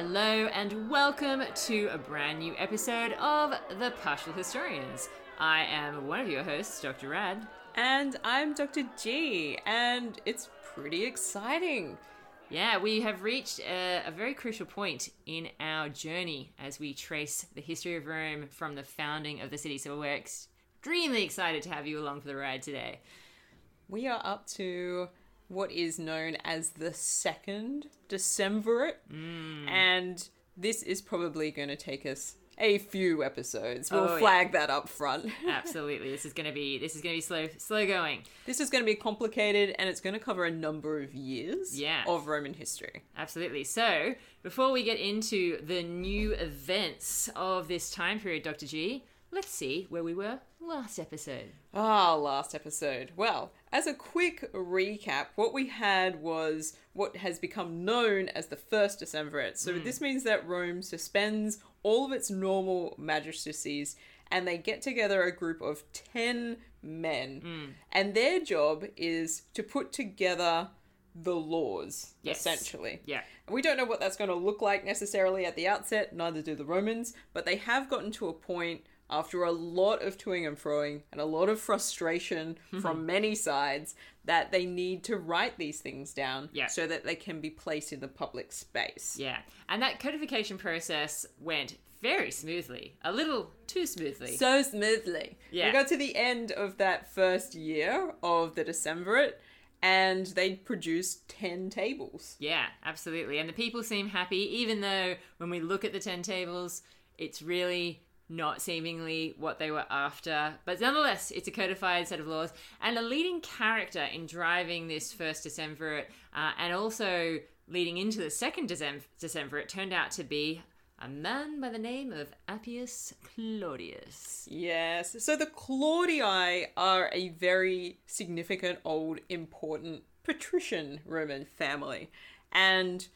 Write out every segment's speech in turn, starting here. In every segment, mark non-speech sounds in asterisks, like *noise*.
Hello and welcome to a brand new episode of The Partial Historians. I am one of your hosts, Dr. Rad. And I'm Dr. G, and it's pretty exciting. Yeah, we have reached a, a, very crucial point in our journey as we trace the history of Rome from the founding of the city. So we're extremely excited to have you along for the ride today. We are up to what is known as the second Decemvirate, Mm. and this is probably going to take us a few episodes. We'll Oh, flag that up front. *laughs* Absolutely, this is going to be this is going to be slow slow going. this is going to be complicated, and it's going to cover a number of years Yeah. of Roman history. Absolutely. So, before we get into the new events of this time period, Dr. G, let's see where we were last episode. Ah, last episode. Well, as a quick recap, what we had was what has become known as the first Decemvirate. So this means that Rome suspends all of its normal magistracies and they get together a group of 10 men. And their job is to put together the laws, Yes. essentially. Yeah. We don't know what that's going to look like necessarily at the outset, neither do the Romans, but they have gotten to a point after a lot of toing and froing and a lot of frustration *laughs* from many sides that they need to write these things down Yeah. so that they can be placed in the public space. Yeah. And that codification process went very smoothly, a little too smoothly. So smoothly. Yeah. We got to the end of that first year of the Decemvirate and they produced 10 tables. yeah, absolutely. And the people seem happy, even though when we look at the 10 tables, it's really not seemingly what they were after. But nonetheless, it's a codified set of laws. And a leading character in driving this first Decemvirate uh, and also leading into the second Decem- Decemvirate turned out to be a man by the name of Appius Claudius. Yes. So the Claudii are a very significant, old, important patrician Roman family. And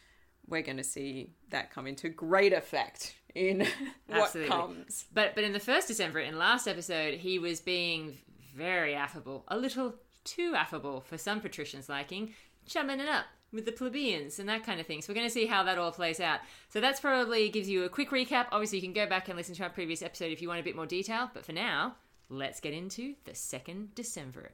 we're going to see that come into great effect in *laughs* what comes. But but in the first December, in last episode, he was being very affable, a little too affable for some patricians' liking, chumming it up with the plebeians and that kind of thing. So we're going to see how that all plays out. So that's probably gives you a quick recap. Obviously, you can go back and listen to our previous episode if you want a bit more detail. But for now, let's get into the second December.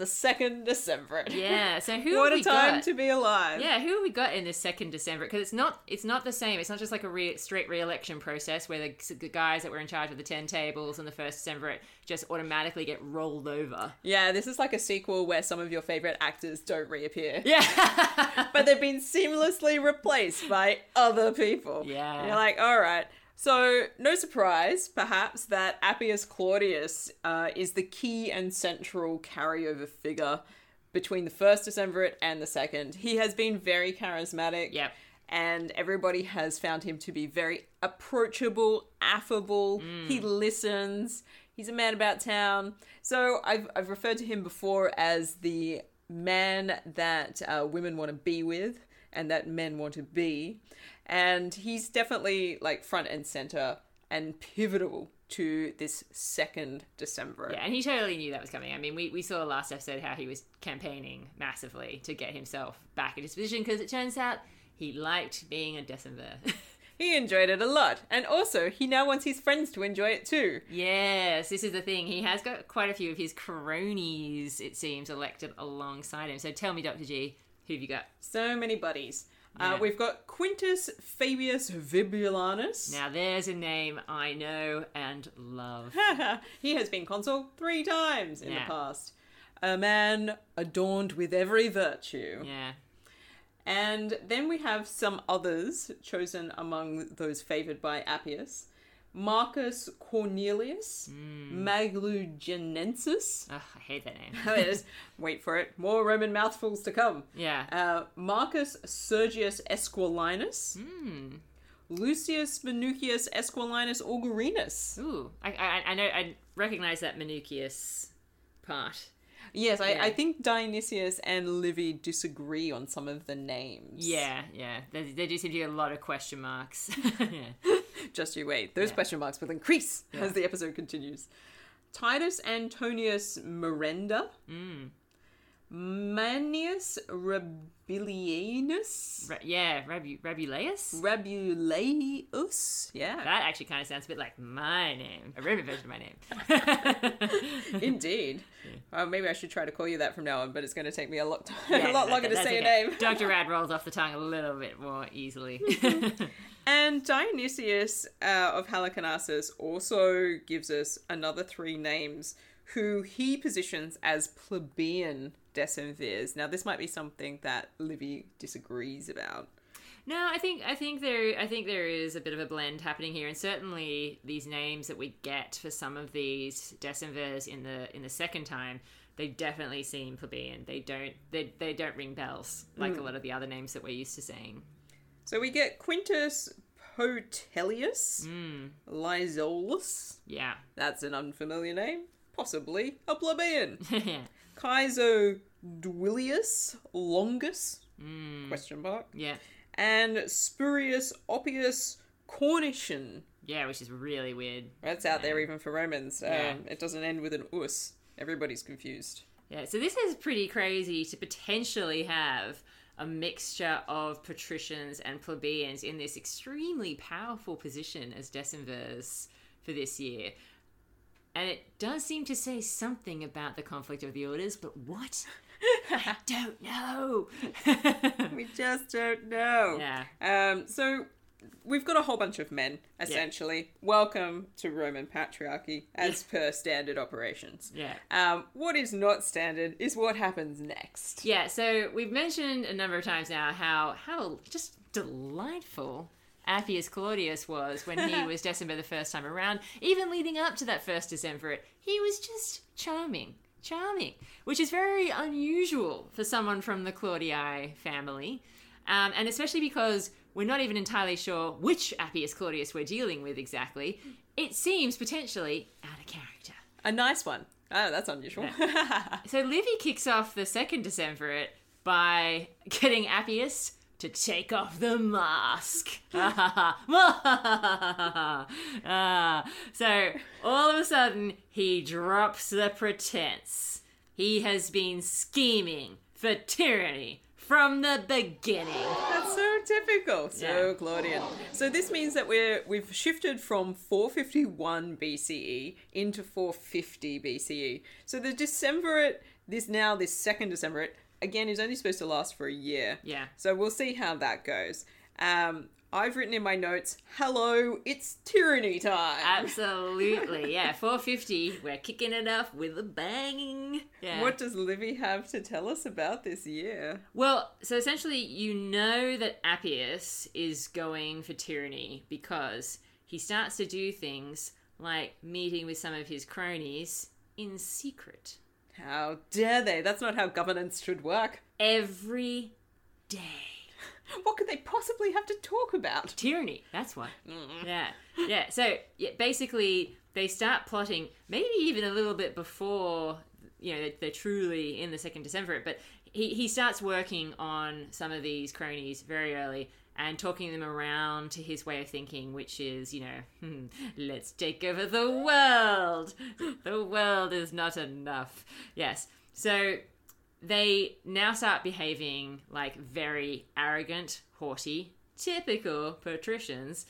The second December. Yeah. So who *laughs* what a time got? to be alive. Yeah, who have we got in this second December? Because it's not it's not the same. It's not just like a re- straight re-election process where the, the guys that were in charge of the ten tables on the first December just automatically get rolled over. Yeah, this is like a sequel where some of your favorite actors don't reappear. Yeah, *laughs* but they've been seamlessly replaced by other people. Yeah. And you're like, all right. So, no surprise, perhaps, that Appius Claudius uh, is the key and central carryover figure between the first Decemvirate and the second. He has been very charismatic. Yep. And everybody has found him to be very approachable, affable. He listens. He's a man about town. So I've, I've referred to him before as the man that uh, women want to be with and that men want to be. And he's definitely like front and center and pivotal to this second December. yeah, and he totally knew that was coming. I mean, we, we saw last episode how he was campaigning massively to get himself back in his position because it turns out he liked being a decemvir. *laughs* He enjoyed it a lot. And also, he now wants his friends to enjoy it too. Yes, this is the thing. He has got quite a few of his cronies, it seems, elected alongside him. So tell me, Dr. G, who have you got? So many buddies. Yeah. Uh, we've got Quintus Fabius Vibulanus. Now, there's a name I know and love. *laughs* he has been consul three times in Yeah. the past. A man adorned with every virtue. Yeah. And then we have some others chosen among those favored by Appius. Marcus Cornelius, Hmm. Maluginensis. Ugh, I hate that name. *laughs* There it is. Wait for it. More Roman mouthfuls to come. Yeah. Uh, Marcus Sergius Esquilinus, Hmm. Lucius Minucius Esquilinus Augurinus. Ooh, I, I, I know, I recognize that Minucius part. Yes, I, Yeah. I think Dionysius and Livy disagree on some of the names. Yeah, yeah. There, there do seem to be a lot of question marks. *laughs* yeah. *laughs* Just you wait. Those Yeah. question marks will increase Yeah. as the episode continues. Titus Antonius Merenda. Mm. Manius Rabilianus. Ra- yeah, Rabu- Rabulaeus? Rabuleus. Yeah. That actually kind of sounds a bit like my name, a Roman version of my name. *laughs* Indeed. Uh, maybe I should try to call you that from now on, but it's going to take me a lot, *laughs* Yeah, a lot longer to say okay. your name. Dr. Rad rolls off the tongue a little bit more easily. And Dionysius uh, of Halicarnassus also gives us another three names who he positions as plebeian decemvirs. Now, this might be something that Livy disagrees about. No, I think I think there I think there is a bit of a blend happening here, and certainly these names that we get for some of these decemvirs in the in the second time, they definitely seem plebeian. They don't they they don't ring bells like a lot of the other names that we're used to seeing. So we get Quintus Potellius Mm, Lysolus. yeah, That's an unfamiliar name. Possibly a plebeian. *laughs* yeah, Kaiso Duilius Longus? mm, Question mark. yeah, And Spurius Oppius Cornicen. yeah, which is really weird. That's out there even for Romans. Um, Yeah. It doesn't end with an us. Everybody's confused. Yeah, so this is pretty crazy to potentially have a mixture of patricians and plebeians in this extremely powerful position as decemvirs for this year. And it does seem to say something about the conflict of the orders, but what? I *laughs* don't know. We just don't know. yeah. Um, so we've got a whole bunch of men, essentially. Welcome to Roman patriarchy as per standard operations. Yeah. Um, what is not standard is what happens next. Yeah, so we've mentioned a number of times now how how just delightful Appius Claudius was when he *laughs* was decemvir the first time around. Even leading up to that first Decemvirate, he was just charming. Charming, which is very unusual for someone from the Claudii family, um, and especially because we're not even entirely sure which Appius Claudius we're dealing with exactly. It seems potentially out of character. A nice one. Oh, that's unusual. So Livy kicks off the second Decemvirate by getting Appius to take off the mask. *laughs* Ah, so all of a sudden, he drops the pretense. He has been scheming for tyranny from the beginning. That's so typical. So Yeah. Claudian. So this means that we're we've shifted from 451 BCE into 450 BCE. So the Decemvirate, this now this second Decemvirate, again is only supposed to last for a year. Yeah. So we'll see how that goes. Um, I've written in my notes, "Hello, it's tyranny time." Absolutely, *laughs* yeah. 450, we're kicking it off with a bang. Yeah. What does Livy have to tell us about this year? Well, so essentially, you know that Appius is going for tyranny because he starts to do things like meeting with some of his cronies in secret How dare they? That's not how governance should work. every day. What could they possibly have to talk about? Tyranny, that's what. Yeah, yeah. So yeah, basically, they start plotting, maybe even a little bit before you know they're, truly in the second December. But he he starts working on some of these cronies very early and talking them around to his way of thinking, which is you know, *laughs* hmm, let's take over the world. The world is not enough. Yes. So they now start behaving like very arrogant, haughty, typical patricians.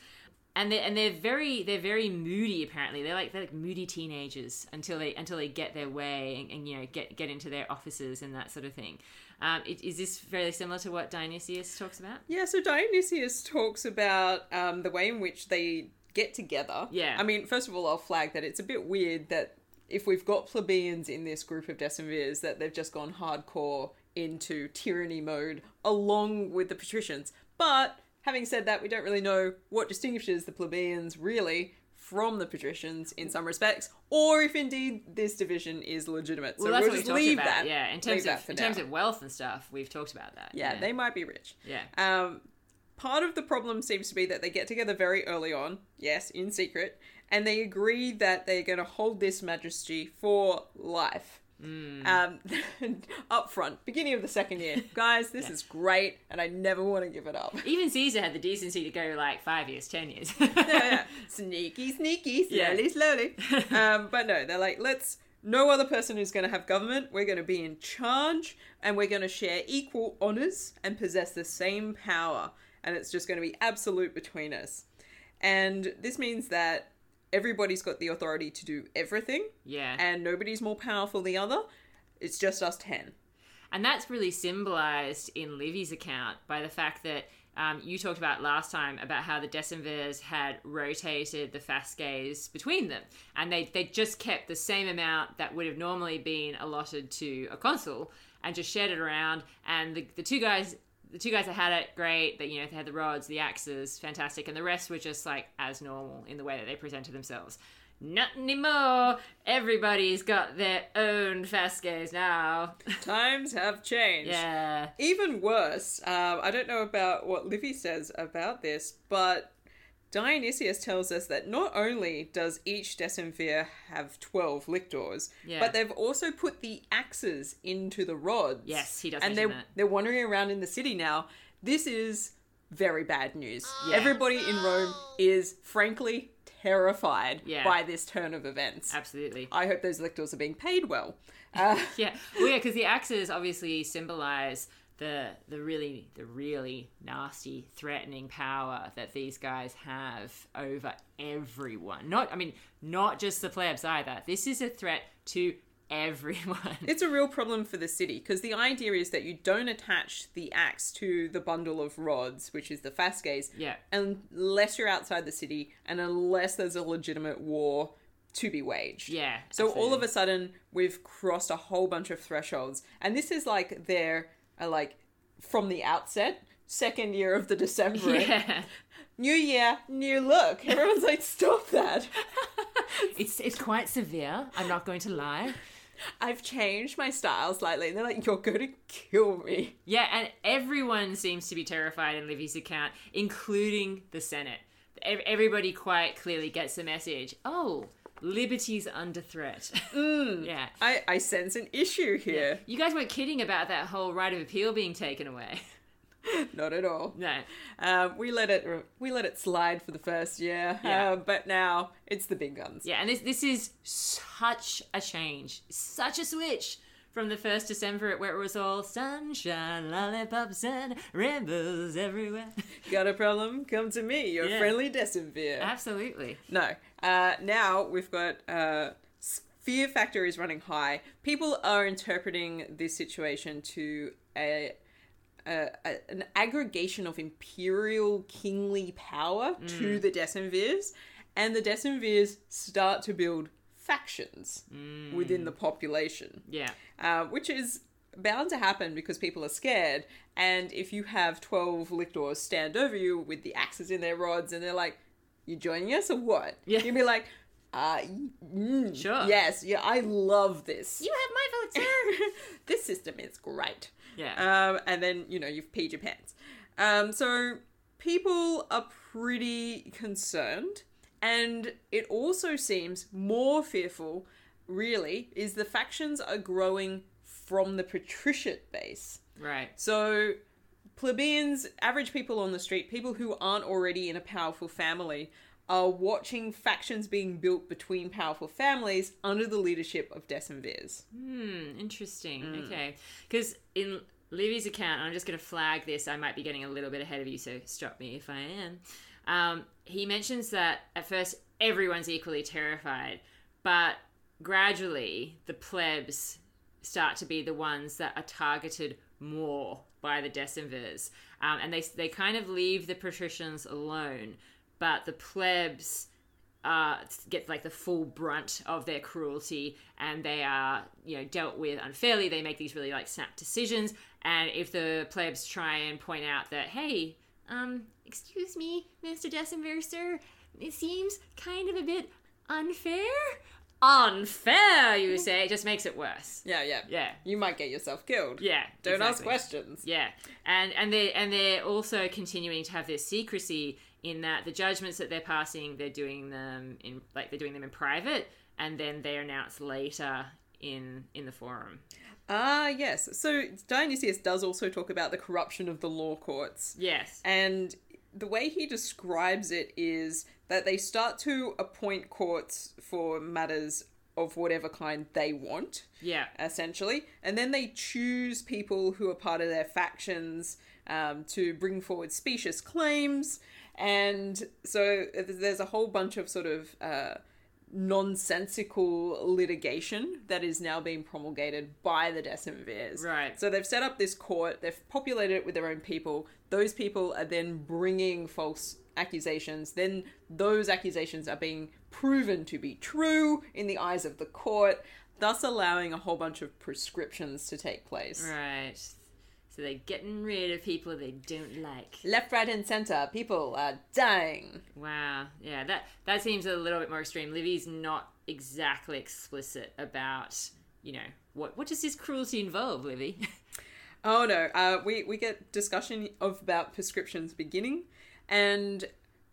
And they and they're very they're very moody apparently. They're like they're like moody teenagers until they until they get their way and, and you know get get into their offices and that sort of thing. Um, it, is is this fairly similar to what Dionysius talks about? Yeah, so Dionysius talks about um, the way in which they get together. Yeah. I mean, first of all, I'll flag that it's a bit weird that if we've got plebeians in this group of decemvirs, that they've just gone hardcore into tyranny mode along with the patricians. But having said that, we don't really know what distinguishes the plebeians really from the patricians in some respects, or if indeed this division is legitimate. So Well, that's we'll what we just talked leave about. that. Yeah, in terms of in terms of wealth and stuff, we've talked about that. yeah, they might be rich. yeah. Um, part of the problem seems to be that they get together very early on, yes, in secret, and they agree that they're going to hold this majesty for life. Um, *laughs* up front, beginning of the second year, *laughs* guys, this is great, and I never want to give it up. Even Caesar had the decency to go like five years, ten years. *laughs* yeah, yeah. Sneaky, sneaky, slowly, Yeah. slowly. Um, but no, they're like, let's. No other person who's going to have government. We're going to be in charge, and we're going to share equal honors and possess the same power. And it's just going to be absolute between us. And this means that everybody's got the authority to do everything, yeah. and nobody's more powerful than the other. It's just us ten. And that's really symbolized in Livy's account by the fact that um, you talked about last time about how the Decemvirs had rotated the Fasces between them. And they, they just kept the same amount that would have normally been allotted to a consul and just shared it around. And the, the two guys. The two guys that had it, great. That you know, they had the rods, the axes, fantastic, and the rest were just like as normal in the way that they presented themselves. Not anymore. Everybody's got their own Fasces now. *laughs* Times have changed. yeah. Even worse, um, I don't know about what Livy says about this, but Dionysius tells us that not only does each decemvir have 12 lictors, Yeah. but they've also put the axes into the rods. Yes, he does And they're, that. they're wandering around in the city now. This is very bad news. Yeah. Everybody in Rome is frankly terrified Yeah. by this turn of events. Absolutely. I hope those lictors are being paid well. Uh, *laughs* Yeah. Well, yeah, because the axes obviously symbolize the the really the really nasty, threatening power that these guys have over everyone. Not, I mean, not just the plebs either. This is a threat to everyone. It's a real problem for the city because the idea is that you don't attach the axe to the bundle of rods, which is the fasces, Yeah. unless you're outside the city and unless there's a legitimate war to be waged. Yeah. So all of a sudden, we've crossed a whole bunch of thresholds, and this is like their uh, like from the outset, second year of the December. Yeah. New year, new look. *laughs* Everyone's like, stop that. It's it's quite severe. I'm not going to lie. I've changed my style slightly. And they're like, you're going to kill me. Yeah, and everyone seems to be terrified in Livy's account, including the Senate. Everybody quite clearly gets the message. Oh, liberty's under threat. *laughs* Yeah. I, I sense an issue here. You guys weren't kidding about that whole right of appeal being taken away. *laughs* Not at all. No. Um, we let it we let it slide for the first year, Yeah. uh, but now it's the big guns. Yeah, and this this is such a change, such a switch from the first December where it was all sunshine, lollipops, and rainbows everywhere. *laughs* Got a problem? Come to me, your Yeah. friendly decemvir. Absolutely. No. Uh, now we've got uh, fear factor is running high. People are interpreting this situation to a, a, a an aggregation of imperial kingly power to the decemvirs, and the decemvirs start to build factions within the population Yeah. uh, which is bound to happen because people are scared. And if you have 12 lictors stand over you with the axes in their rods and they're like, You joining us or what? Yeah. You'd be like, uh, mm, Sure. Yes, yeah, I love this. You have my vote, sir. *laughs* this system is great. yeah. Um, and then, you know, you've peed your pants. Um, so people are pretty concerned. And it also seems more fearful, really, is the factions are growing from the patriciate base. right. So plebeians, average people on the street, people who aren't already in a powerful family, are watching factions being built between powerful families under the leadership of decemvirs. Hmm, interesting. Okay. Because in Livy's account, and I'm just going to flag this, I might be getting a little bit ahead of you, so stop me if I am. Um, he mentions that at first everyone's equally terrified, but gradually the plebs start to be the ones that are targeted more by the decemvirs. Um, and they, they kind of leave the patricians alone, but the plebs uh, get like the full brunt of their cruelty and they are you know dealt with unfairly they make these really like snap decisions and if the plebs try and point out that hey um excuse me mr decemvir sir it seems kind of a bit unfair unfair, you say, it just makes it worse. Yeah, yeah. Yeah. You might get yourself killed. Yeah. Don't ask exactly. questions. Yeah, and and they and they're also continuing to have this secrecy in that the judgments that they're passing, they're doing them in like they're doing them in private, and then they announce later in in the forum. Ah, yes. So Dionysius does also talk about the corruption of the law courts. Yes. And the way he describes it is that they start to appoint courts for matters of whatever kind they want, Yeah. essentially. And then they choose people who are part of their factions um, to bring forward specious claims. And so there's a whole bunch of sort of uh, nonsensical litigation that is now being promulgated by the decemvirs. Right. So they've set up this court, they've populated it with their own people. Those people are then bringing false accusations. Then those accusations are being proven to be true in the eyes of the court, thus allowing a whole bunch of proscriptions to take place. Right. So they're getting rid of people they don't like. Left, right, and center, people are dying. Wow. Yeah, that that seems a little bit more extreme. Livy's not exactly explicit about, you know, what what does this cruelty involve, Livy? *laughs* Oh no, uh, we we get discussion of about proscriptions beginning, and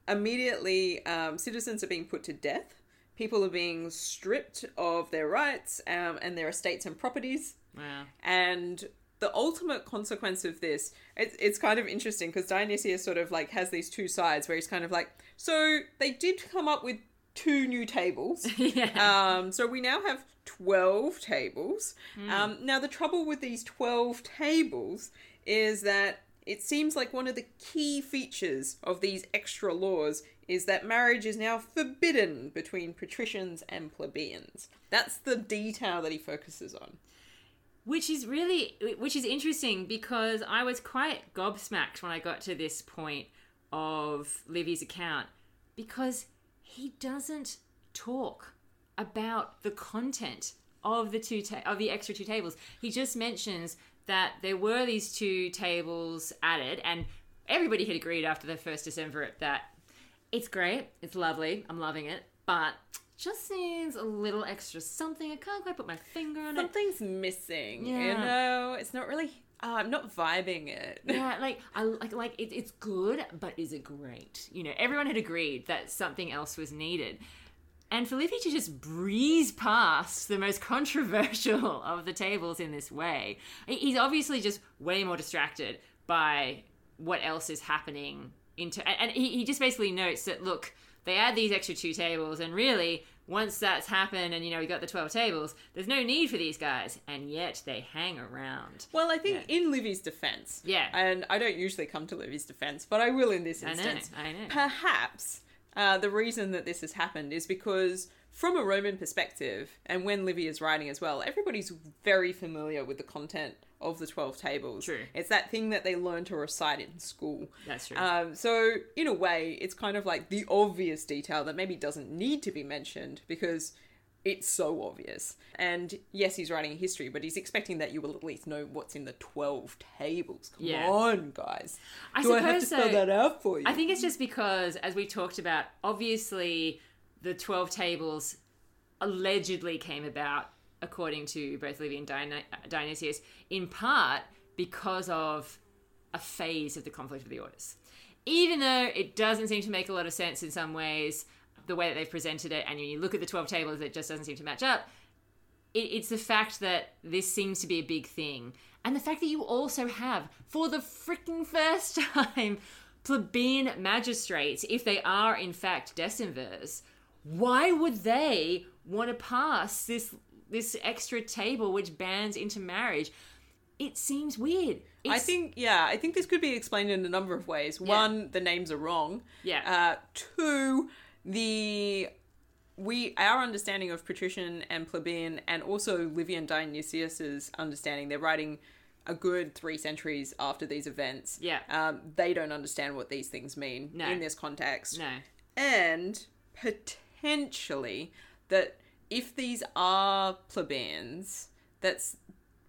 immediately um, citizens are being put to death. People are being stripped of their rights um, and their estates and properties. wow. And the ultimate consequence of this, it's, it's kind of interesting because Dionysius sort of like has these two sides where he's kind of like, so they did come up with two new tables. *laughs* yeah. Um, so we now have 12 tables. Um, now, the trouble with these 12 tables is that it seems like one of the key features of these extra laws is that marriage is now forbidden between patricians and plebeians. That's the detail that he focuses on. Which is really which is interesting because I was quite gobsmacked when I got to this point of Livy's account because he doesn't talk about the content of the two ta- of the extra two tables. He just mentions that there were these two tables added and everybody had agreed after the first December that it's great, it's lovely, I'm loving it, but just needs a little extra something. I can't quite put my finger on it. Something's missing, you know? It's not really. Uh, I'm not vibing it. *laughs* yeah, like I like like it, it's good, but is it great? You know, everyone had agreed that something else was needed, and for Livy to just breeze past the most *laughs* controversial *laughs* of the tables in this way, he's obviously just way more distracted by what else is happening into, and, and he, he just basically notes that look, they add these extra two tables, and really. Once that's happened and you know we got the 12 tables, there's no need for these guys, and yet they hang around. Well, I think in Livy's defense, Yeah. and I don't usually come to Livy's defense, but I will in this I know, instance. I know. Perhaps uh, the reason that this has happened is because, from a Roman perspective, and when Livy is writing as well, everybody's very familiar with the content of the 12 tables. True. It's that thing that they learn to recite in school. That's true. Um, so, in a way, it's kind of like the obvious detail that maybe doesn't need to be mentioned because it's so obvious. And yes, he's writing history, but he's expecting that you will at least know what's in the 12 tables. Come Yeah. on, guys. I Do I have to suppose spell that out for you? I think it's just because, as we talked about, obviously the 12 tables allegedly came about, according to both Livy and Dionysius, in part because of a phase of the conflict of the orders. Even though it doesn't seem to make a lot of sense in some ways, the way that they've presented it, and you look at the 12 tables, it just doesn't seem to match up. It, it's the fact that this seems to be a big thing. And the fact that you also have, for the freaking first *laughs* time, plebeian magistrates, if they are in fact decemvirs, why would they want to pass this this extra table which bans intermarriage? It seems weird. I think, yeah, I think this could be explained in a number of ways. One, the names are wrong. Yeah. Uh, two, the we our understanding of patrician and plebeian, and also Livy and Dionysius's understanding. They're writing a good three centuries after these events. Yeah. Um, they don't understand what these things mean No. in this context no. and potentially that if these are plebeians, that's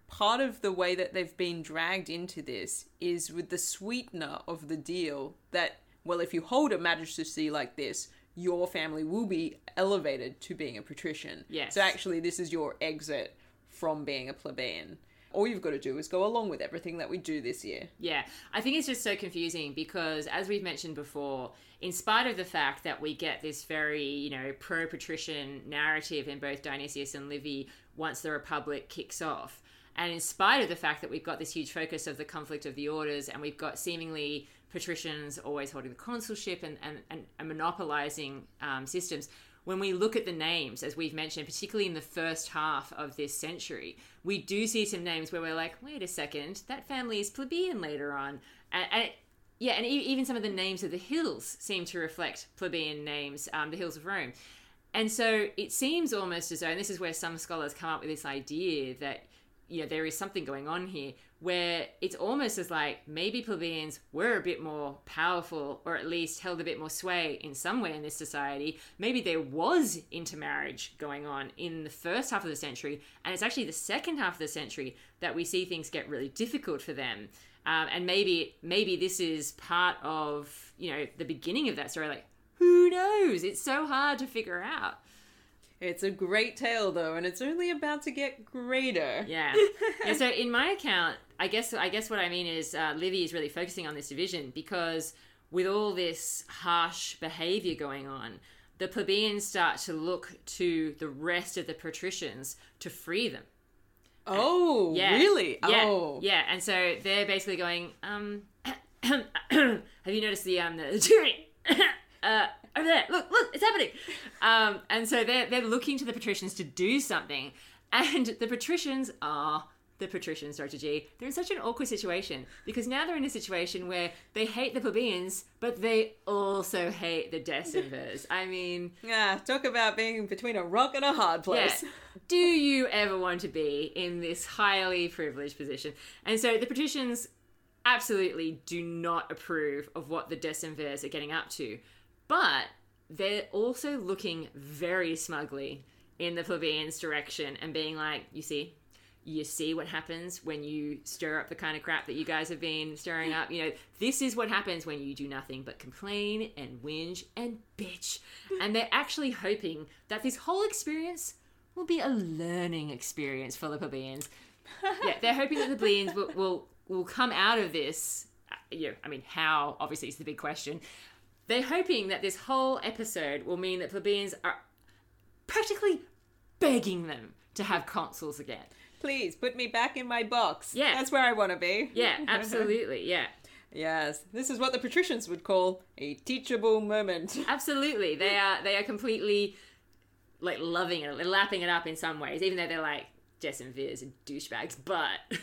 part of the way that they've been dragged into this is with the sweetener of the deal that well, if you hold a magistracy like this, your family will be elevated to being a patrician. Yes. So actually, this is your exit from being a plebeian. All you've got to do is go along with everything that we do this year. Yeah, I think it's just so confusing because, as we've mentioned before, in spite of the fact that we get this very, you know, pro patrician narrative in both Dionysius and Livy once the Republic kicks off, and in spite of the fact that we've got this huge focus of the conflict of the orders and we've got seemingly patricians always holding the consulship and, and, and, and monopolizing um, systems, when we look at the names, as we've mentioned, particularly in the first half of this century, we do see some names where we're like, wait a second, that family is plebeian later on. And, and yeah, and e- even some of the names of the hills seem to reflect plebeian names, um, the hills of Rome. And so it seems almost as though, and this is where some scholars come up with this idea that you know there is something going on here where it's almost as like maybe plebeians were a bit more powerful or at least held a bit more sway in some way in this society maybe there was intermarriage going on in the first half of the century and it's actually the second half of the century that we see things get really difficult for them um, and maybe maybe this is part of you know the beginning of that story like who knows it's so hard to figure out It's a great tale, though, and it's only about to get greater. Yeah. *laughs* and so in my account, I guess I guess what I mean is uh, Livy is really focusing on this division because with all this harsh behavior going on, the plebeians start to look to the rest of the patricians to free them. Oh, Yeah. really? Yeah. Oh. Yeah. And so they're basically going, um, *coughs* have you noticed the um the tyranny? *coughs* uh, over there, look, look, it's happening. Um, and so they're they're looking to the patricians to do something, and the patricians are the patricians, Dr. G. They're in such an awkward situation because now they're in a situation where they hate the plebeians, but they also hate the decemvirs. I mean, Yeah, talk about being between a rock and a hard yeah. place. Do you ever want to be in this highly privileged position? And so the patricians absolutely do not approve of what the decemvirs are getting up to, but they're also looking very smugly in the plebeians' direction and being like, you see, you see what happens when you stir up the kind of crap that you guys have been stirring up. You know, this is what happens when you do nothing but complain and whinge and bitch. And they're actually hoping that this whole experience will be a learning experience for the plebeians. yeah, they're hoping that the plebeians will, will will come out of this. uh, You know, I mean, how obviously is the big question. They're hoping that this whole episode will mean that plebeians are practically begging them to have consuls again. Please put me back in my box. Yeah. That's where I want to be. Yeah, *laughs* absolutely. Yeah, Yes, this is what the patricians would call a teachable moment. *laughs* absolutely. They are they are completely like loving it, lapping it up in some ways, even though they're like decemvirs and douchebags. But *laughs*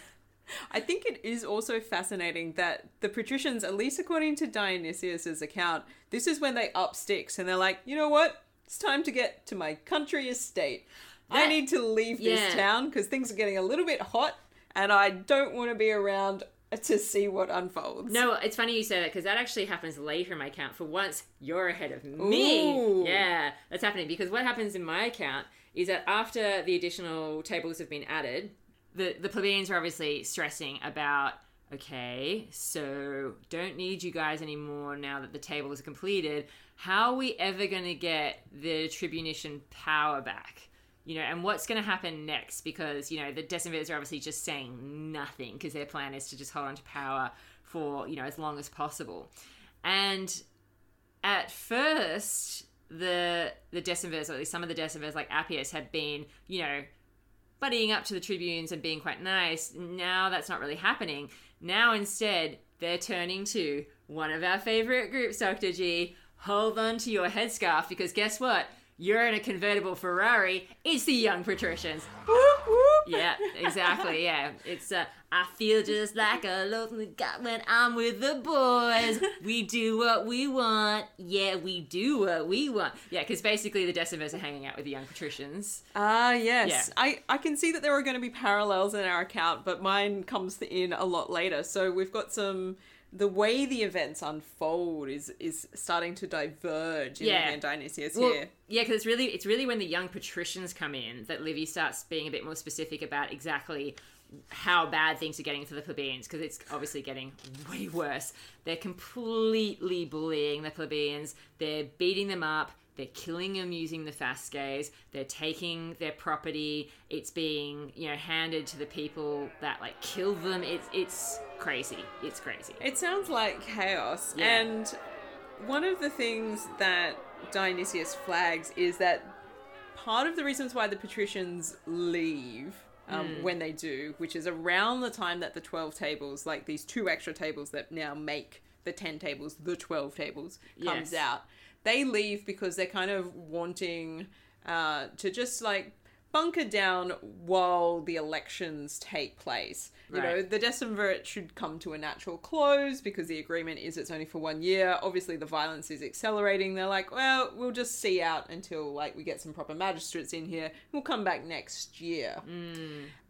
I think it is also fascinating that the patricians, at least according to Dionysius's account, this is when they up sticks and they're like, you know what? It's time to get to my country estate. I That- need to leave this town because things are getting a little bit hot and I don't want to be around to see what unfolds. no, it's funny you say that because that actually happens later in my account. For once, you're ahead of me. Ooh. Yeah, that's happening because what happens in my account is that after the additional tables have been added, the the plebeians are obviously stressing about. Okay, so don't need you guys anymore now that the table is completed. How are we ever going to get the tribunician power back? You know, and what's going to happen next? Because you know the decemvirs are obviously just saying nothing because their plan is to just hold on to power for you know as long as possible. And at first, the the decemvirs, or at least some of the decemvirs, like Appius, had been you know buddying up to the tribunes and being quite nice. Now that's not really happening. Now instead, they're turning to one of our favorite groups, Dr. G. Hold on to your headscarf because guess what? You're in a convertible Ferrari. It's the young patricians. *laughs* Yeah, exactly. Yeah, it's uh, I feel just like a lonely guy when I'm with the boys. We do what we want. Yeah, we do what we want. Yeah, because basically the decemvirs are hanging out with the young patricians. Ah, yes. Yeah. I, I can see that there are going to be parallels in our account, but mine comes in a lot later. So we've got some. The way the events unfold is is starting to diverge in Yeah. Livy and Dionysius Well, here. yeah, because it's really it's really when the young patricians come in that Livy starts being a bit more specific about exactly how bad things are getting for the plebeians because it's obviously getting way worse. They're completely bullying the plebeians. They're beating them up. They're killing them using the fasces. They're taking their property. It's being you know handed to the people that like kill them. It's it's crazy. It's crazy. It sounds like chaos. Yeah. And one of the things that Dionysius flags is that part of the reasons why the patricians leave um, Hmm. when they do, which is around the time that the 12 tables, like these two extra tables that now make the 10 tables, the 12 tables, comes Yes. out, they leave because they're kind of wanting uh, to just like bunker down while the elections take place. You know, the decemvirate should come to a natural close because the agreement is it's only for one year. Obviously, the violence is accelerating. They're like, well, we'll just see out until like we get some proper magistrates in here. We'll come back next year.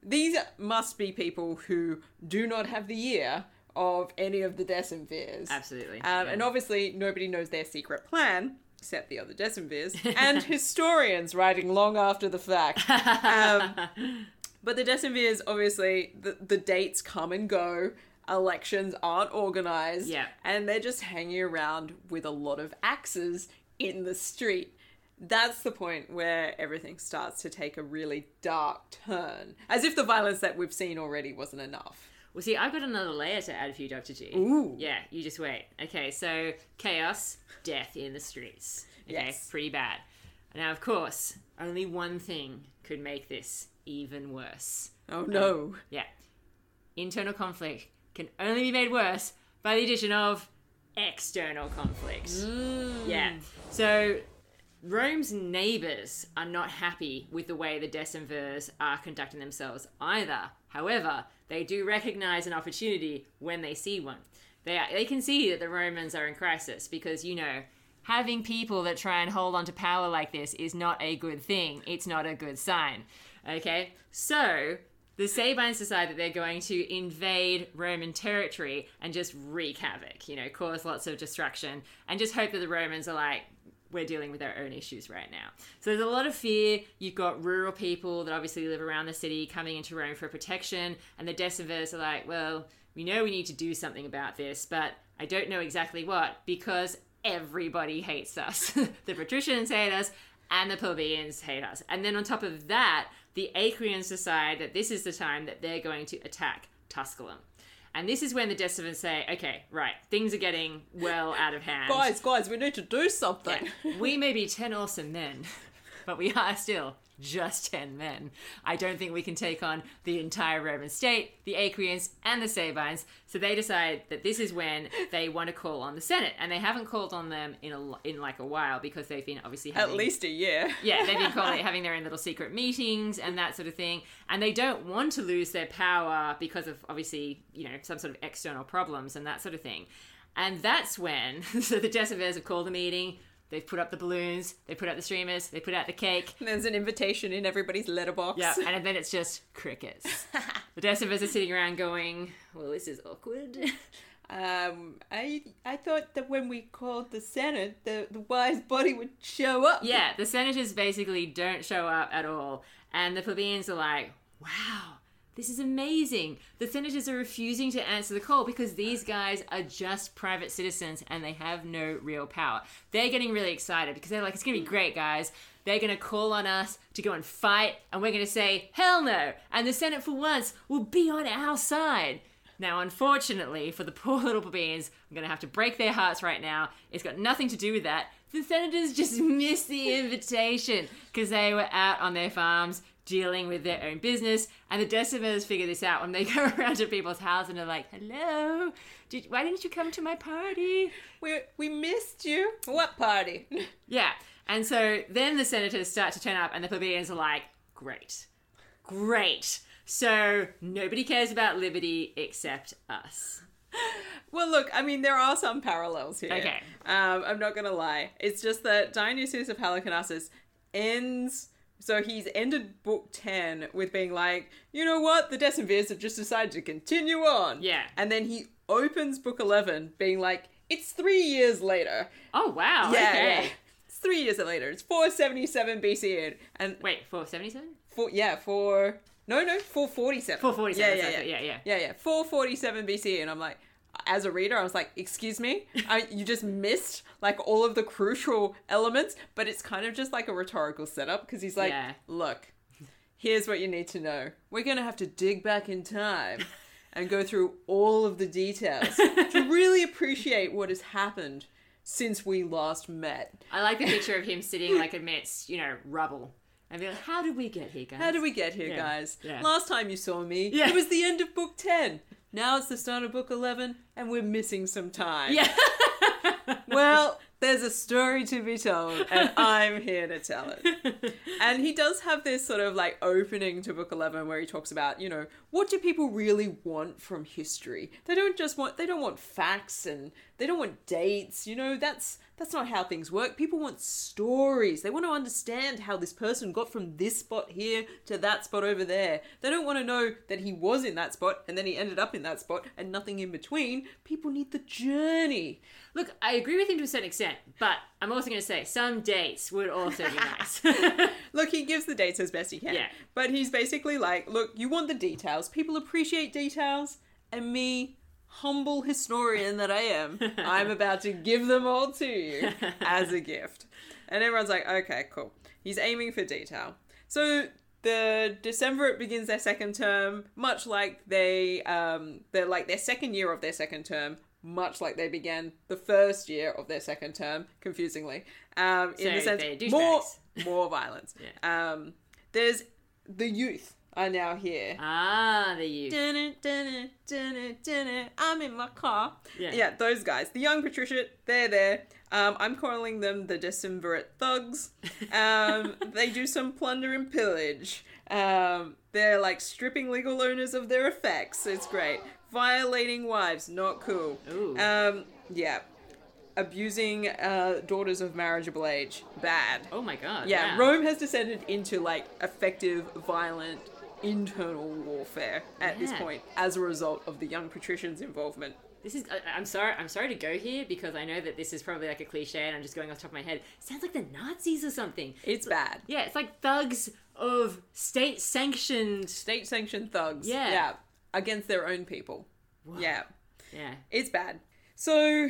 These must be people who do not have the year of any of the decemvirs. Absolutely. Um, Yeah. And obviously, nobody knows their secret plan except the other decemvirs *laughs* and historians writing long after the fact. Um, *laughs* but the decemvirs, obviously, the, the dates come and go. Elections aren't organized. Yeah. And they're just hanging around with a lot of axes in the street. That's the point where everything starts to take a really dark turn. As if the violence that we've seen already wasn't enough. Well, see, I've got another layer to add for you, Dr. G. Ooh. Yeah, you just wait. Okay, so chaos, death in the streets. Okay, Yes. pretty bad. Now, of course, only one thing could make this even worse. Oh um, no. Yeah. Internal conflict can only be made worse by the addition of external conflict. Mm. Yeah. So Rome's neighbors are not happy with the way the decemvirs are conducting themselves either. However, they do recognize an opportunity when they see one. They, are, they can see that the Romans are in crisis because, you know, having people that try and hold on to power like this is not a good thing. It's not a good sign. Okay? So, the Sabines decide that they're going to invade Roman territory and just wreak havoc, you know, cause lots of destruction, and just hope that the Romans are like, we're dealing with our own issues right now. So there's a lot of fear. You've got rural people that obviously live around the city coming into Rome for protection, and the decemvirs are like, well, we know we need to do something about this, but I don't know exactly what because everybody hates us. *laughs* the patricians hate us, and the plebeians hate us. And then on top of that, the Acrians decide that this is the time that they're going to attack Tusculum. And this is when the Decemvirs say, okay, right, things are getting well out of hand. Guys, guys, we need to do something. Yeah. we may be 10 awesome men, but we are still just *laughs* 10 men. I don't think we can take on the entire Roman state, the Acrians, and the Sabines. So they decide that this is when they want to call on the Senate. And they haven't called on them in, a, in like a while because they've been obviously having At least a year. *laughs* yeah, they've been calling, *laughs* having their own little secret meetings and that sort of thing. And they don't want to lose their power because of obviously, you know, some sort of external problems and that sort of thing. And that's when, so the Decemvirs have called a meeting, they've put up the balloons, they put out the streamers, they put out the cake. *laughs* There's an invitation in everybody's letterbox. Yeah, and *laughs* then it's just crickets. the Decemvirs are sitting around going, well, this is awkward. *laughs* Um, I I thought that when we called the Senate, the, the wise body would show up. Yeah, the senators basically don't show up at all. And the plebeians are like, wow, this is amazing. The senators are refusing to answer the call because these guys are just private citizens and they have no real power. They're getting really excited because they're like, it's going to be great, guys. They're going to call on us to go and fight, and we're going to say, hell no. And the Senate, for once, will be on our side. Now, unfortunately, for the poor little plebeians, I'm going to have to break their hearts right now. It's got nothing to do with that. The senators just *laughs* missed the invitation because they were out on their farms dealing with their own business. And the decemvirs figure this out when they *laughs* go around to people's houses and are like, hello, did, why didn't you come to my party? We we missed you. What party? *laughs* Yeah. And so then the senators start to turn up, and the plebeians are like, great, great. So nobody cares about liberty except us. well, look, I mean, there are some parallels here. Okay. Um, I'm not gonna lie. It's just that Dionysius of Halicarnassus ends. So he's ended book 10 with being like, you know what? The Decemvirs have just decided to continue on. Yeah. And then he opens book 11 being like, it's three years later. Oh, wow. Yeah, okay. yeah. It's three years later. It's 477 BC. And Wait, 477? for, yeah, four. No, no, 447. 447. Yeah, yeah, yeah. yeah, yeah. Yeah, yeah. 447 BC. And I'm like, as a reader, I was like, excuse me? I, you just missed like all of the crucial elements, but it's kind of just like a rhetorical setup because he's like, Yeah. look, here's what you need to know. We're going to have to dig back in time and go through all of the details to *laughs* really appreciate what has happened since we last met. I like the picture of him sitting like amidst, you know, rubble. And be like, how did we get here, guys? How did we get here, Yeah, guys? yeah. Last time you saw me, Yeah. it was the end of book 10. Now it's the start of book 11, and we're missing some time. Yeah. *laughs* Well, there's a story to be told, and *laughs* I'm here to tell it. And he does have this sort of like opening to book 11 where he talks about, you know, what do people really want from history? They don't just want they don't want facts and they don't want dates, you know, that's that's not how things work. People want stories. They want to understand how this person got from this spot here to that spot over there. They don't want to know that he was in that spot and then he ended up in that spot and nothing in between. People need the journey. Look, I agree with him to a certain extent, but I'm also going to say some dates would also be *laughs* nice. *laughs* Look, he gives the dates as best he can. Yeah. But he's basically like, look, you want the details. People appreciate details. And me, humble historian that I am, *laughs* I'm about to give them all to you *laughs* as a gift. And everyone's like, okay, cool. He's aiming for detail. So the Decemvirate begins their second term, much like they um they're like their second year of their second term, much like they began the first year of their second term, confusingly. Um in the sense more more violence. *laughs* Um there's the youth are now here. ah, the youth. Dun-dun, dun-dun, dun-dun, I'm in my car. Yeah. Yeah, those guys. The young patricians, they're there. Um, I'm calling them the Decemvirate thugs. Um, *laughs* they do some plunder and pillage. Um, they're like stripping legal owners of their effects. It's great. Violating wives, not cool. Um, yeah. Abusing uh, daughters of marriageable age, bad. Oh my god. Yeah, wow. Rome has descended into like effective, violent, internal warfare at this point as a result of the young patricians' involvement. This is. I, I'm sorry. I'm sorry to go here because I know that this is probably like a cliche, and I'm just going off the top of my head. sounds like the Nazis or something. It's bad. Yeah, it's like thugs of state-sanctioned. State sanctioned thugs. Yeah. Yeah. Against their own people. Yeah. Yeah. It's bad. So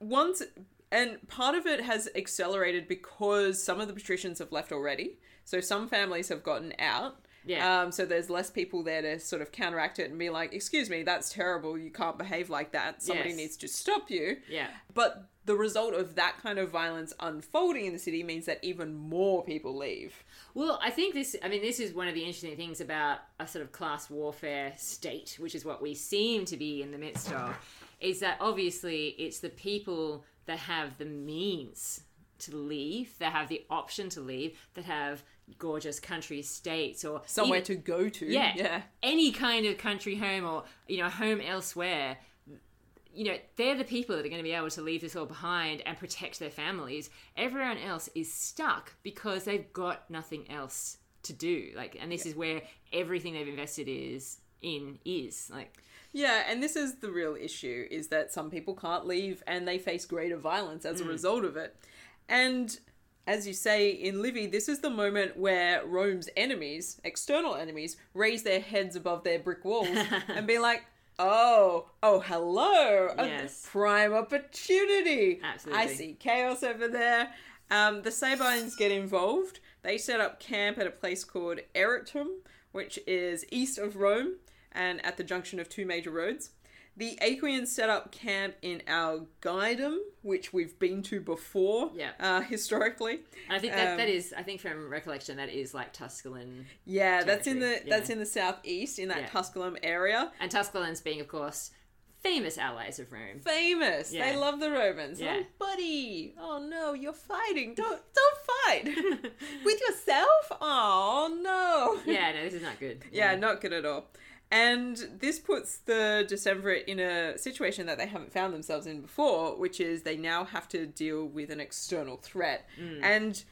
once and part of it has accelerated because some of the patricians have left already. So some families have gotten out. Yeah. Um, so there's less people there to sort of counteract it and be like, "Excuse me, that's terrible. You can't behave like that. Somebody Yes. needs to stop you." Yeah. But the result of that kind of violence unfolding in the city means that even more people leave. Well, I think this, I mean, this is one of the interesting things about a sort of class warfare state, which is what we seem to be in the midst of, is that obviously it's the people that have the means to leave, that have the option to leave, that have gorgeous country estates or Somewhere even- to go to. yeah, Yeah. any kind of country home or you know home elsewhere you know they're the people that are going to be able to leave this all behind and protect their families everyone else is stuck because they've got nothing else to do like and this is where everything they've invested is in is like Yeah, and this is the real issue is that some people can't leave and they face greater violence as a mm. result of it. And as you say in Livy, this is the moment where Rome's enemies, external enemies, raise their heads above their brick walls *laughs* and be like, "Oh, oh, hello, a Yes. prime opportunity. Absolutely. I see chaos over there." Um, the Sabines get involved. They set up camp at a place called Eretum, which is east of Rome and at the junction of two major roads. The Aequians set up camp in our Algidum, which we've been to before, Yeah. uh, historically. and i think that, that Um, is i think from recollection that is like tusculan Yeah, that's in the Territory, that's in the southeast in that Yeah. Tusculum area. and tusculans being of course famous allies of rome Famous. Yeah. They love the Romans. Yeah. Oh, buddy. Oh no, you're fighting. Don't don't fight *laughs* with yourself. Oh no. yeah no this is not good Yeah, not good at all. And this puts the Decemvirate in a situation that they haven't found themselves in before, which is they now have to deal with an external threat. And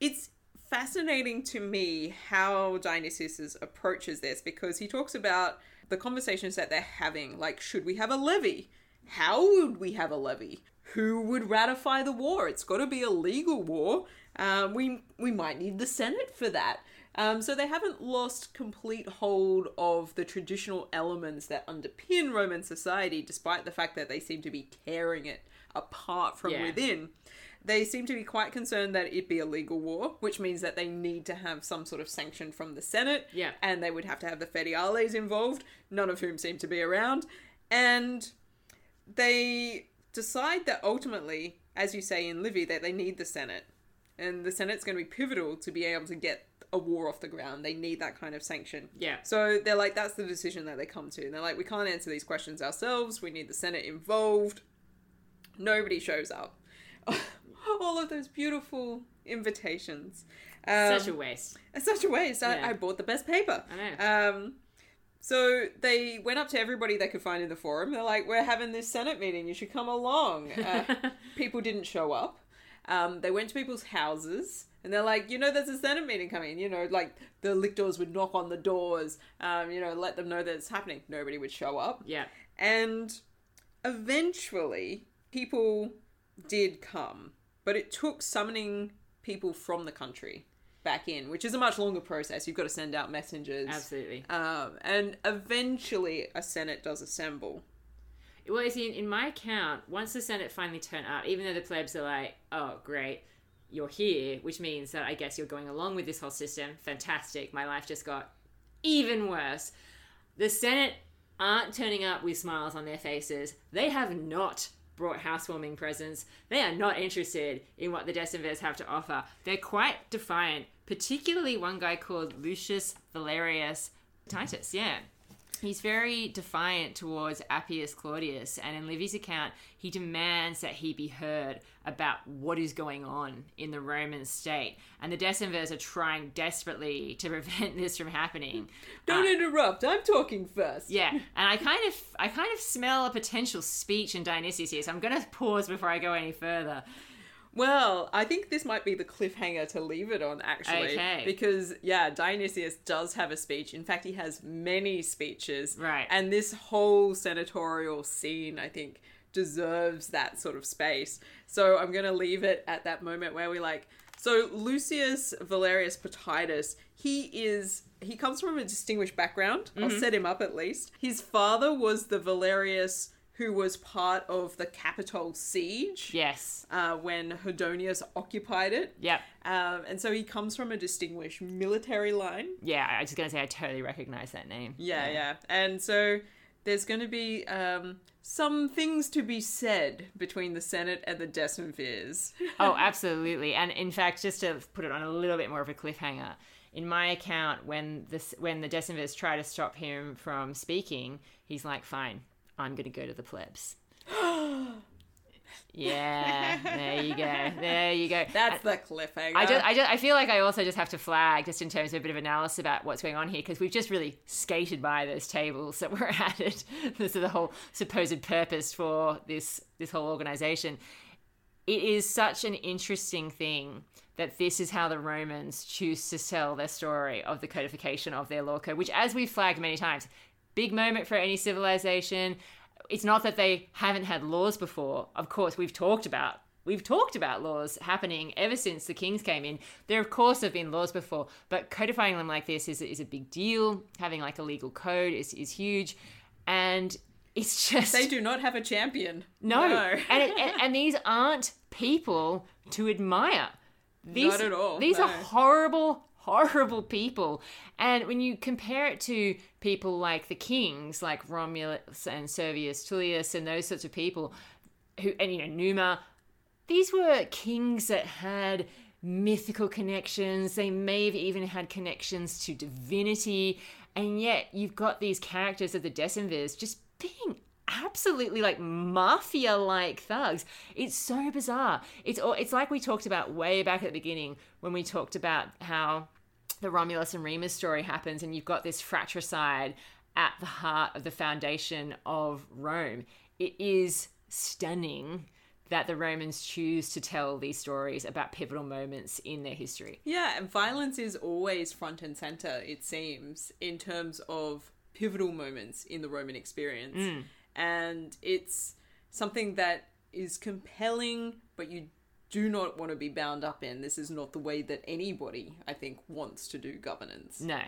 it's fascinating to me how Dionysius approaches this because he talks about the conversations that they're having. Like, should we have a levy? How would we have a levy? Who would ratify the war? It's got to be a legal war. Um, we we might need the Senate for that. Um, so they haven't lost complete hold of the traditional elements that underpin Roman society, despite the fact that they seem to be tearing it apart from Yeah. within. They seem to be quite concerned that it be a legal war, which means that they need to have some sort of sanction from the Senate. Yeah. And they would have to have the fetiales involved, none of whom seem to be around. And they decide that ultimately, as you say in Livy, that they need the Senate. And the Senate's going to be pivotal to be able to get a war off the ground. They need that kind of sanction. Yeah. So they're like, that's the decision that they come to. And they're like, we can't answer these questions ourselves. We need the Senate involved. Nobody shows up. *laughs* All of those beautiful invitations. Um, Such a waste. it's such a waste. I, Yeah. I bought the best paper. I know. Um, so they went up to everybody they could find in the forum. They're like, "We're having this Senate meeting. You should come along." Uh, *laughs* people didn't show up. Um, they went to people's houses and they're like, "You know, there's a Senate meeting coming." You know, like the lictors would knock on the doors. Um, you know, let them know that it's happening. Nobody would show up. yeah. And eventually, people did come, but it took summoning people from the country back in, which is a much longer process. You've got to send out messengers. Absolutely. Um, and eventually, a Senate does assemble. Well, you see, in, in my account, once the Senate finally turn up, even though the plebs are like, oh, great, you're here, which means that I guess you're going along with this whole system. Fantastic. My life just got even worse. The Senate aren't turning up with smiles on their faces. They have not brought housewarming presents. They are not interested in what the Decemvirs have to offer. They're quite defiant, particularly one guy called Lucius Valerius Titus. Yeah. He's very defiant towards Appius Claudius, and in Livy's account, he demands that he be heard about what is going on in the Roman state. And the Decemvirs are trying desperately to *laughs* prevent this from happening. Don't Uh, interrupt. I'm talking first. yeah, *laughs* and I kind of, I kind of smell a potential speech in Dionysius here, so I'm going to pause before I go any further. Well, I think this might be the cliffhanger to leave it on, actually. Okay. Because, yeah, Dionysius does have a speech. In fact, he has many speeches. Right. And this whole senatorial scene, I think, deserves that sort of space. So I'm going to leave it at that moment where we like. So Lucius Valerius Potitus, he is. He comes from a distinguished background. I'll set him up at least. His father was the Valerius who was part of the Capitol siege Yes. uh, when Herdonius occupied it. Yep. Um, and so he comes from a distinguished military line. Yeah, I was just going to say I totally recognize that name. Yeah, yeah. And so there's going to be um, some things to be said between the Senate and the Decemvirs. *laughs* Oh, absolutely. And in fact, just to put it on a little bit more of a cliffhanger, in my account, when the when the Decemvirs try to stop him from speaking, he's like, "Fine, I'm going to go to the plebs." *gasps* *gasps* *gasps* yeah, there you go. *laughs* There you go. That's the cliffhanger. I just, I just, I feel like I also just have to flag, just in terms of a bit of analysis about what's going on here, because we've just really skated by those tables that *laughs* were added. this is the whole supposed purpose for this this whole organization. It is such an interesting thing that this is how the Romans choose to tell their story of the codification of their law code, which, as we've flagged many times, big moment for any civilization. It's not that they haven't had laws before. Of course, we've talked about we've talked about laws happening ever since the kings came in. There, of course, have been laws before, but codifying them like this is, is a big deal. Having like a legal code is, is huge. And it's *laughs* just. They do not have a champion. No. and, it, and, and *laughs* these aren't people to admire. These, Not at all, These no. are horrible, horrible people. And when you compare it to people like the kings, like Romulus and Servius Tullius and those sorts of people, who and you know Numa, these were kings that had mythical connections. They may have even had connections to divinity, and yet you've got these characters of the Decemvirs just being absolutely like mafia like thugs. It's so bizarre. It's all- it's like we talked about way back at the beginning when we talked about how the Romulus and Remus story happens, and you've got this fratricide at the heart of the foundation of Rome. It is stunning that the Romans choose to tell these stories about pivotal moments in their history. Yeah, and violence is always front and center, it seems, in terms of pivotal moments in the Roman experience. Mm. And it's something that is compelling, but you do not want to be bound up in. This is not the way that anybody, I think, wants to do governance. No.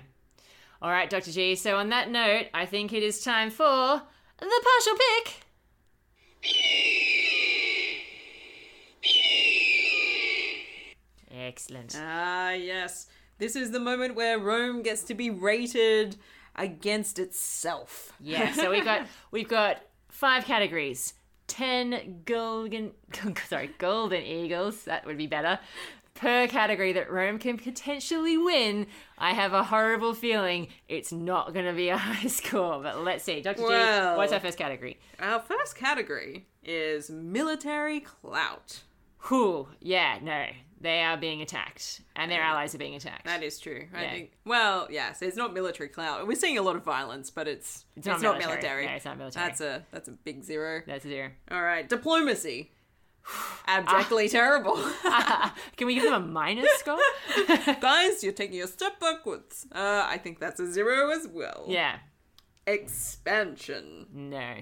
All right, Dr. G. So on that note, I think it is time for the partial pick. Excellent. Ah, yes. This is the moment where Rome gets to be rated against itself. Yeah, so we've got *laughs* we've got five categories. Ten golden *laughs* sorry, golden eagles, that would be better. Per category that Rome can potentially win, I have a horrible feeling it's not going to be a *laughs* high score. But let's see, Dr. G, what's our first category? Our first category is military clout. Whew, yeah, no, they are being attacked, and their allies are being attacked. That is true. I Yeah. think. Well, yes, it's not military clout. We're seeing a lot of violence, but it's it's, not not, military. military. No, it's not military. That's a that's a big zero. That's a zero. All right, diplomacy. *sighs* Abjectly terrible. *laughs* Can we give them a minus *laughs* score? Guys, you're taking a step backwards. Uh, I think that's a zero as well. yeah, Expansion. no.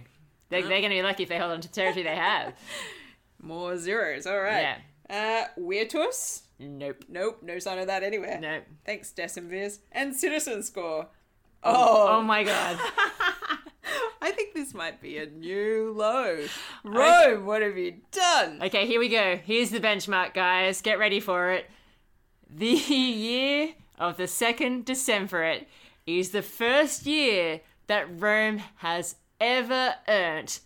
They're, they're going to be lucky if they hold on to territory they have. *laughs* More zeros. All right. Uh, Virtus. Nope. Nope, no sign of that anywhere. Nope. Thanks, Decemvirs. And citizen score. Oh Oh, my god. *laughs* I think this might be a new low. Rome, what have you done? Okay, here we go. Here's the benchmark, guys. Get ready for it. The *laughs* year of the second Decemvirate is the first year that Rome has ever earned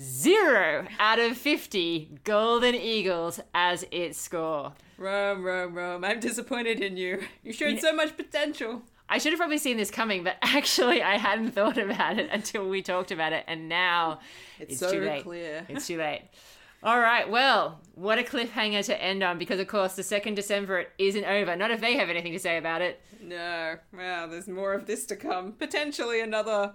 zero out of 50 golden eagles as its score. Rome, Rome, Rome. I'm disappointed in you. You showed so much potential. I should have probably seen this coming, but *laughs* actually, I hadn't thought about it until we talked about it, and now It's, it's, so too late. clear. It's too late. All right, well, what a cliffhanger to end on because, of course, the second Decemvirate isn't over. Not if they have anything to say about it. No, well, there's more of this to come. Potentially another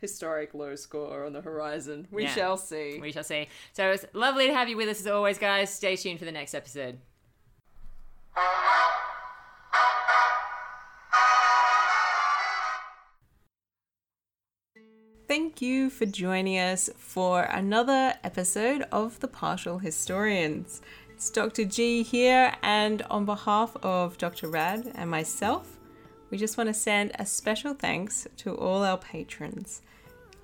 historic low score on the horizon. We Yeah. shall see. We shall see. So it's lovely to have you with us as always, guys. Stay tuned for the next episode. Thank you for joining us for another episode of The Partial Historians. It's Dr. G here, and on behalf of Dr. Rad and myself, we just want to send a special thanks to all our patrons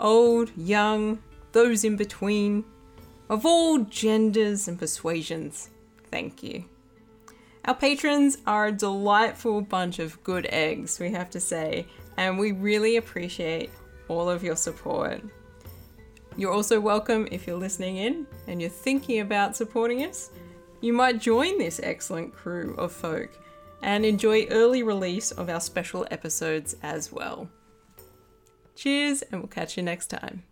old, young, those in between, of all genders and persuasions. Thank you. Our patrons are a delightful bunch of good eggs, we have to say, and we really appreciate all of your support. You're also welcome if you're listening in and you're thinking about supporting us. You might join this excellent crew of folk and enjoy early release of our special episodes as well. Cheers, and we'll catch you next time.